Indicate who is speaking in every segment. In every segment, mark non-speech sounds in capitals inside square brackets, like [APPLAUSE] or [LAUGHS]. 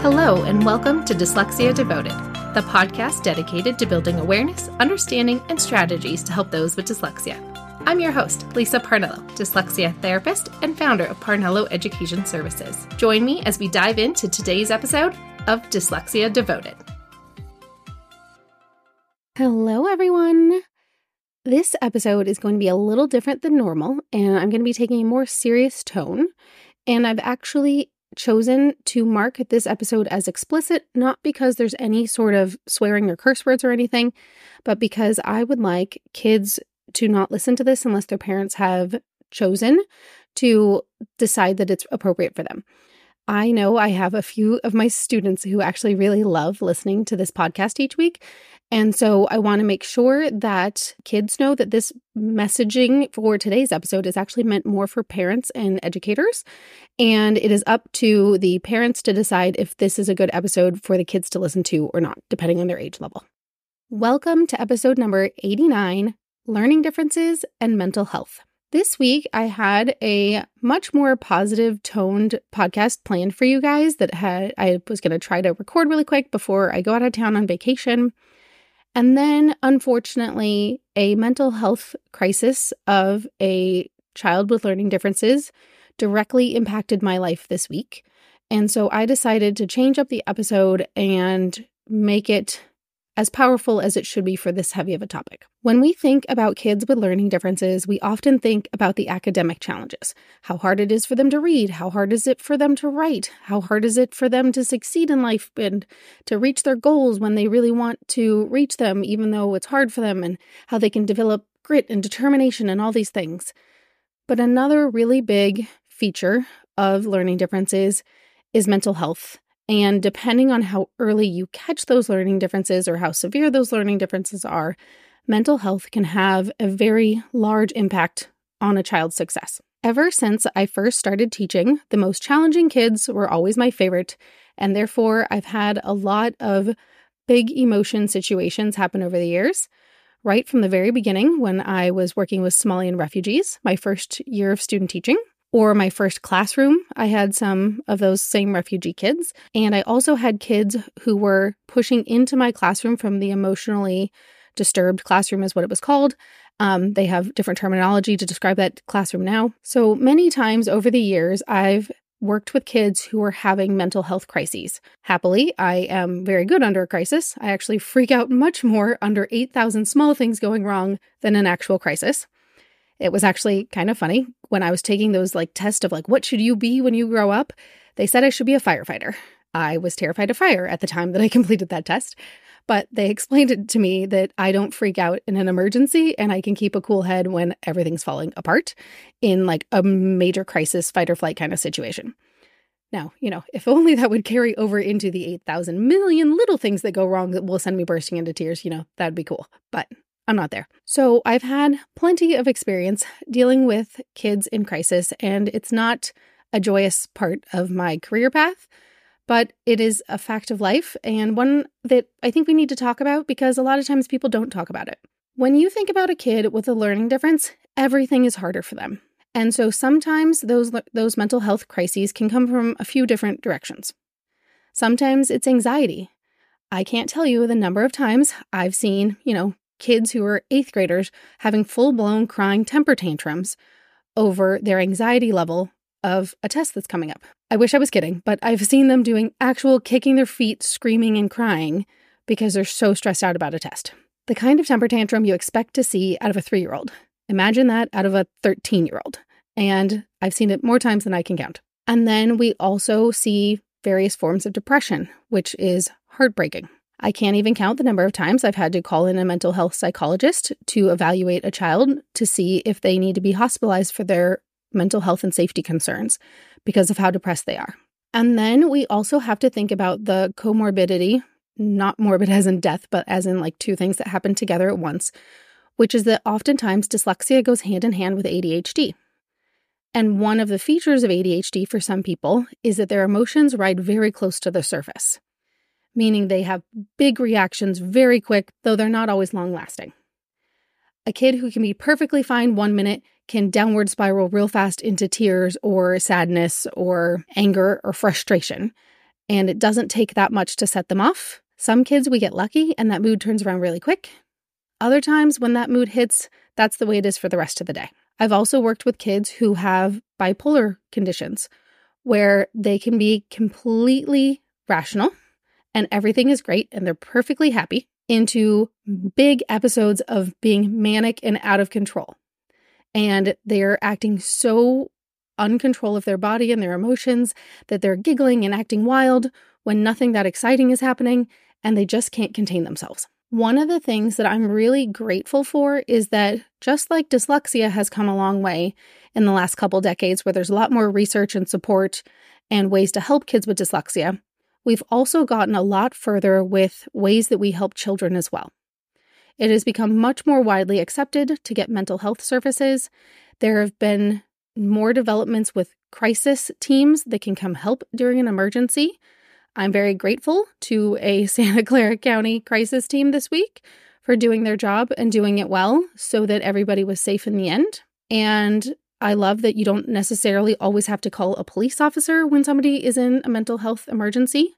Speaker 1: Hello, and welcome to Dyslexia Devoted, the podcast dedicated to building awareness, understanding, and strategies to help those with dyslexia. I'm your host, Lisa Parnello, dyslexia therapist and founder of Parnello Education Services. Join me as we dive into today's episode of Dyslexia Devoted. Hello, everyone. This episode is going to be a little different than normal, and I'm going to be taking a more serious tone. And I've actually chosen to mark this episode as explicit, not because there's any sort of swearing or curse words or anything, but because I would like kids to not listen to this unless their parents have chosen to decide that it's appropriate for them. I know I have a few of my students who actually really love listening to this podcast each week. And so I want to make sure that kids know that this messaging for today's episode is actually meant more for parents and educators. And it is up to the parents to decide if this is a good episode for the kids to listen to or not, depending on their age level. Welcome to episode number 89 Learning Differences and Mental Health. This week, I had a much more positive toned podcast planned for you guys that had I was going to try to record really quick before I go out of town on vacation. And then, unfortunately, a mental health crisis of a child with learning differences directly impacted my life this week. And so I decided to change up the episode and make it as powerful as it should be for this heavy of a topic. When we think about kids with learning differences, we often think about the academic challenges how hard it is for them to read, how hard is it for them to write, how hard is it for them to succeed in life and to reach their goals when they really want to reach them, even though it's hard for them, and how they can develop grit and determination and all these things. But another really big feature of learning differences is mental health and depending on how early you catch those learning differences or how severe those learning differences are, mental health can have a very large impact on a child's success. Ever since I first started teaching, the most challenging kids were always my favorite, and therefore I've had a lot of big emotion situations happen over the years. Right from the very beginning, when I was working with Somalian refugees, my first year of student teaching, or my first classroom, I had some of those same refugee kids. And I also had kids who were pushing into my classroom from the emotionally disturbed classroom, is what it was called. Um, they have different terminology to describe that classroom now. So many times over the years, I've worked with kids who are having mental health crises. Happily, I am very good under a crisis. I actually freak out much more under 8,000 small things going wrong than an actual crisis. It was actually kind of funny when I was taking those like tests of like what should you be when you grow up? They said I should be a firefighter. I was terrified of fire at the time that I [LAUGHS] completed that test, but they explained it to me that I don't freak out in an emergency and I can keep a cool head when everything's falling apart in like a major crisis fight or flight kind of situation. Now, you know, if only that would carry over into the 8,000 million little things that go wrong that will send me bursting into tears, you know, that'd be cool. But I'm not there. So I've had plenty of experience dealing with kids in crisis, and it's not a joyous part of my career path, but it is a fact of life and one that I think we need to talk about because a lot of times people don't talk about it. When you think about a kid with a learning difference, everything is harder for them. And so sometimes those those mental health crises can come from a few different directions. Sometimes it's anxiety. I can't tell you the number of times I've seen, you know, kids who are eighth graders having full blown crying temper tantrums over their anxiety level of a test that's coming up. I wish I was kidding, but I've seen them doing actual kicking their feet, screaming, and crying because they're so stressed out about a test. The kind of temper tantrum you expect to see out of a three year old. Imagine that out of a 13 year old. And I've seen it more times than I can count. And then we also see various forms of depression, which is heartbreaking. I can't even count the number of times I've had to call in a mental health psychologist to evaluate a child to see if they need to be hospitalized for their mental health and safety concerns because of how depressed they are. And then we also have to think about the comorbidity, not morbid [LAUGHS] as in death, but as in like two things that happen together at once, which is that oftentimes dyslexia goes hand in hand with ADHD. And one of the features of ADHD for some people is that their emotions ride very close to the surface, meaning they have big reactions very quick, though they're not always long lasting. A kid who can be perfectly fine one minute can downward spiral real fast into tears or sadness or anger or frustration. And it doesn't take that much to set them off. Some kids, we get lucky and that mood turns around really quick. Other times, when that mood hits, that's the way it is for the rest of the day. I've also worked with kids who have bipolar conditions where they can be completely rational and everything is great and they're perfectly happy into big episodes of being manic and out of control. And they're acting so uncontrol of their body and their emotions that they're giggling and acting wild when nothing that exciting is happening and they just can't contain themselves. One of the things that I'm really grateful for is that just like dyslexia has come a long way in the last couple decades, where there's a lot more research and support and ways to help kids with dyslexia, we've also gotten a lot further with ways that we help children as well. It has become much more widely accepted to get mental health services. There have been more developments with crisis teams that can come help during an emergency. I'm very grateful to a [LAUGHS] Santa Clara County crisis team this week for doing their job and doing it well so that everybody was safe in the end. And I love that you don't necessarily always have to call a police officer when somebody is in a mental health emergency.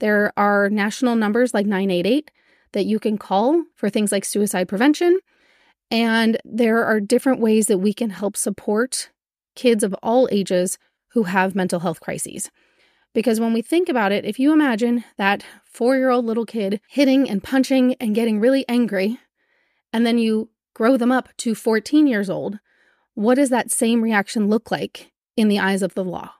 Speaker 1: There are national numbers like 988 that you can call for things like suicide prevention. And there are different ways that we can help support kids of all ages who have mental health crises. Because when we think about it, if you imagine that four year old little kid hitting and punching and getting really angry, and then you grow them up to 14 years old, what does that same reaction look like in the eyes of the law?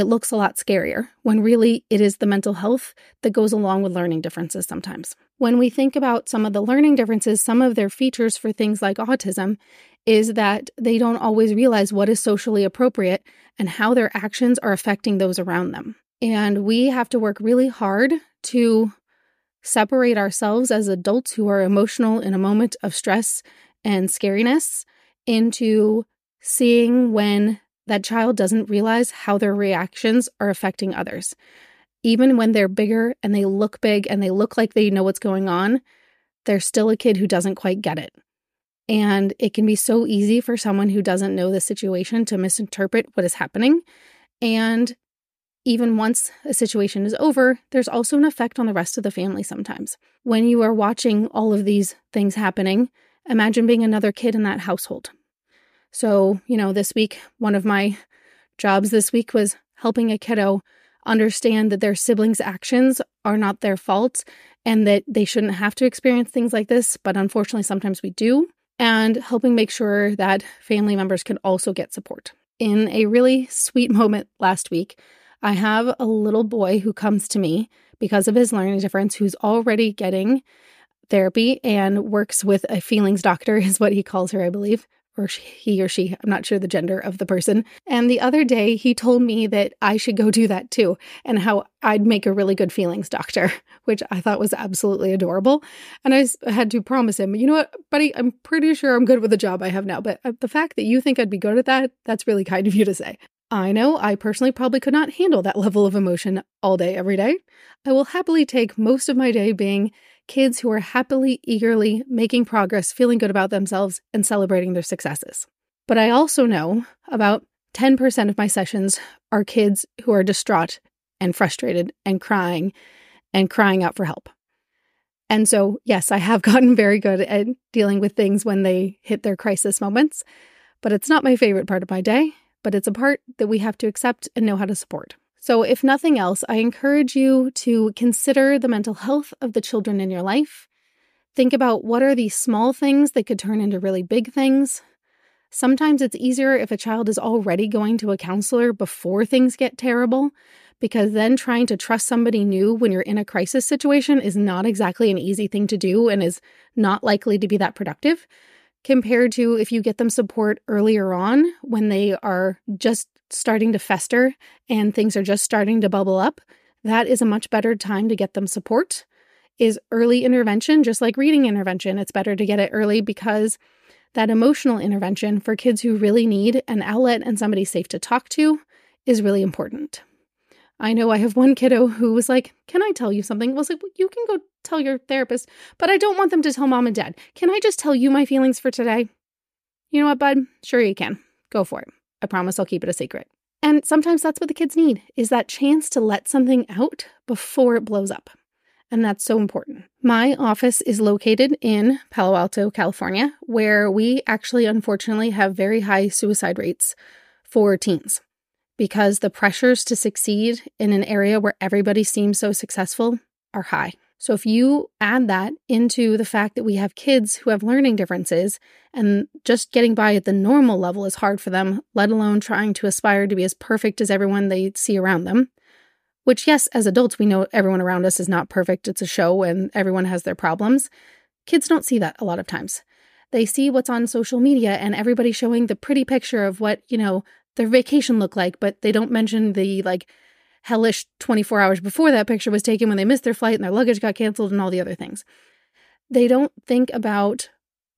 Speaker 1: It looks a lot scarier when really it is the mental health that goes along with learning differences sometimes. When we think about some of the learning differences, some of their features for things like autism is that they don't always realize what is socially appropriate and how their actions are affecting those around them. And we have to work really hard to separate ourselves as adults who are emotional in a moment of stress and scariness into seeing when that child doesn't realize how their reactions are affecting others even when they're bigger and they look big and they look like they know what's going on, they're still a kid who doesn't quite get it. And it can be so easy for someone who doesn't know the situation to misinterpret what is happening. And even once a situation is over, there's also an effect on the rest of the family sometimes. When you are watching all of these things happening, imagine being another kid in that household. So, you know, this week, one of my jobs this week was helping a kiddo understand that their siblings' actions are not their fault and that they shouldn't have to experience things like this, but unfortunately, sometimes we do, and helping make sure that family members can also get support. In a really sweet [LAUGHS] moment last week, I have a little boy who comes to me because of his learning difference who's already getting therapy and works with a feelings doctor, [LAUGHS] is what he calls her, I believe, or he or she, I'm not sure the gender of the person. And the other day, he told me that I should go do that too, and how I'd make a really good feelings doctor, [LAUGHS] which I thought was absolutely adorable. And I had to promise him, you know what, buddy, I'm pretty sure I'm good with the job I have now, but uh, the fact that you think I'd be good at that, that's really kind of you to say. I know I personally probably could not handle that level of emotion all day, every day. I will happily take most of my day being kids who are happily, eagerly making progress, feeling good about themselves, and celebrating their successes. But I also know about 10% of my sessions are kids who are distraught and frustrated and crying and crying out for help. And so, yes, I have [LAUGHS] gotten very good at dealing with things when they hit their crisis moments, but it's not my favorite part of my day but it's a part that we have to accept and know how to support. So, if nothing else, I encourage you to consider the mental health of the children in your life. Think about what are these small things that could turn into really big things. Sometimes it's easier if a child is already going to a counselor before things get terrible, because then trying to trust somebody new when you're in a crisis situation is not exactly an easy thing to do and is not likely to be that productive compared to if you get them support earlier on when they are just starting to fester and things are just starting to bubble up. That is a much better time to get them support. Is early intervention, just like reading intervention, it's better to get it early because that emotional intervention for kids who really need an outlet and somebody safe to talk to is really important. I know I have one kiddo who was like, Can I tell you something? I was like, well, You can go tell your therapist, but I don't want them to tell mom and dad. Can I just tell you my feelings for today? You know what, bud? Sure, you can. Go for it. I promise I'll keep it a secret. And sometimes that's what the kids need is that chance to let something out before it blows up. And that's so important. My office is located in Palo Alto, California, where we actually unfortunately have very high suicide rates for teens because the pressures to succeed in an area where everybody seems so successful are high. So, if you add that into the fact that we have kids who have learning differences and just getting by at the normal level is hard for them, let alone trying to aspire to be as perfect as everyone they see around them, which, yes, as adults, we know everyone around us is not perfect. It's a show and everyone has their problems. Kids don't see that a lot of times. They see what's on social media and everybody showing the pretty picture of what, you know, their vacation look like, but they don't mention the like hellish 24 hours before that picture was taken when they missed their flight and their luggage got canceled and all the other things. They don't think about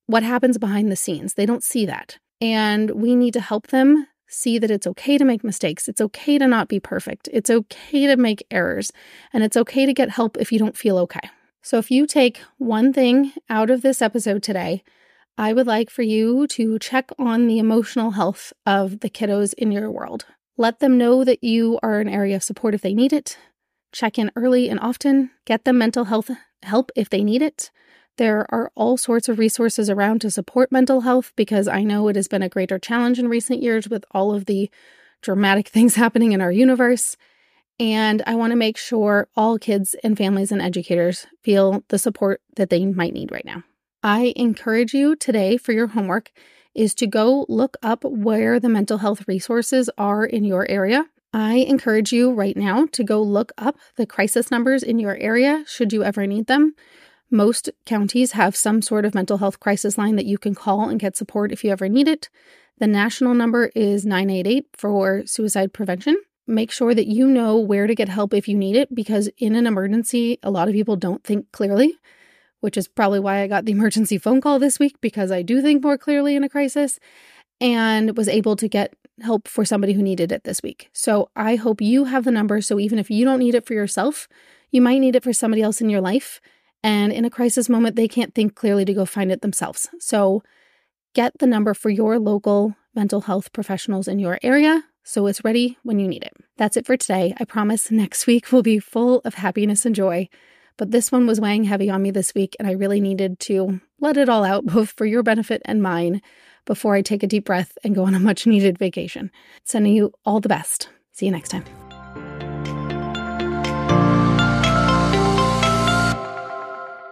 Speaker 1: what happens behind the scenes. They don't see that. And we need to help them see that it's okay to make mistakes. It's okay to not be perfect. It's okay to make errors. And it's okay to get help if you don't feel okay. So, if you take one thing out of this episode today, I would like for you to check on the emotional health of the kiddos in your world. Let them know that you are an area of support if they need it. Check in early and often. Get them mental health help if they need it. There are all sorts of resources around to support mental health because I know it has been a greater challenge in recent years with all of the dramatic [LAUGHS] things happening in our universe. And I want to make sure all kids and families and educators feel the support that they might need right now. I encourage you today for your homework is to go look up where the mental health resources are in your area. I encourage you right now to go look up the crisis numbers in your area should you ever need them. Most counties have some sort of mental health crisis line that you can call and get support if you ever need it. The national number is 988 for suicide prevention. Make sure that you know where to get help if you need it because in an emergency, a lot of people don't think clearly which is probably why I got the [LAUGHS] emergency phone call this week because I do think more clearly in a crisis and was able to get help for somebody who needed it this week. So I hope you have the number. So even if you don't need it for yourself, you might need it for somebody else in your life. And in a crisis moment, they can't think clearly to go find it themselves. So get the number for your local mental health professionals in your area so it's ready when you need it. That's it for today. I promise next [LAUGHS] week will be full of happiness and joy. But this one was weighing heavy on me this week, and I really needed to let it all out, [LAUGHS] both for your benefit and mine, before I take a deep breath and go on a much needed vacation. Sending you all the best. See you next time.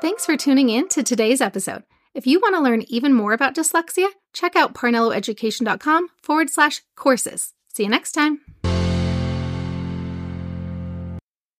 Speaker 1: Thanks for tuning in to today's episode. If you want to learn even more about dyslexia, check out parnelloeducation.com forward slash courses. See you next time.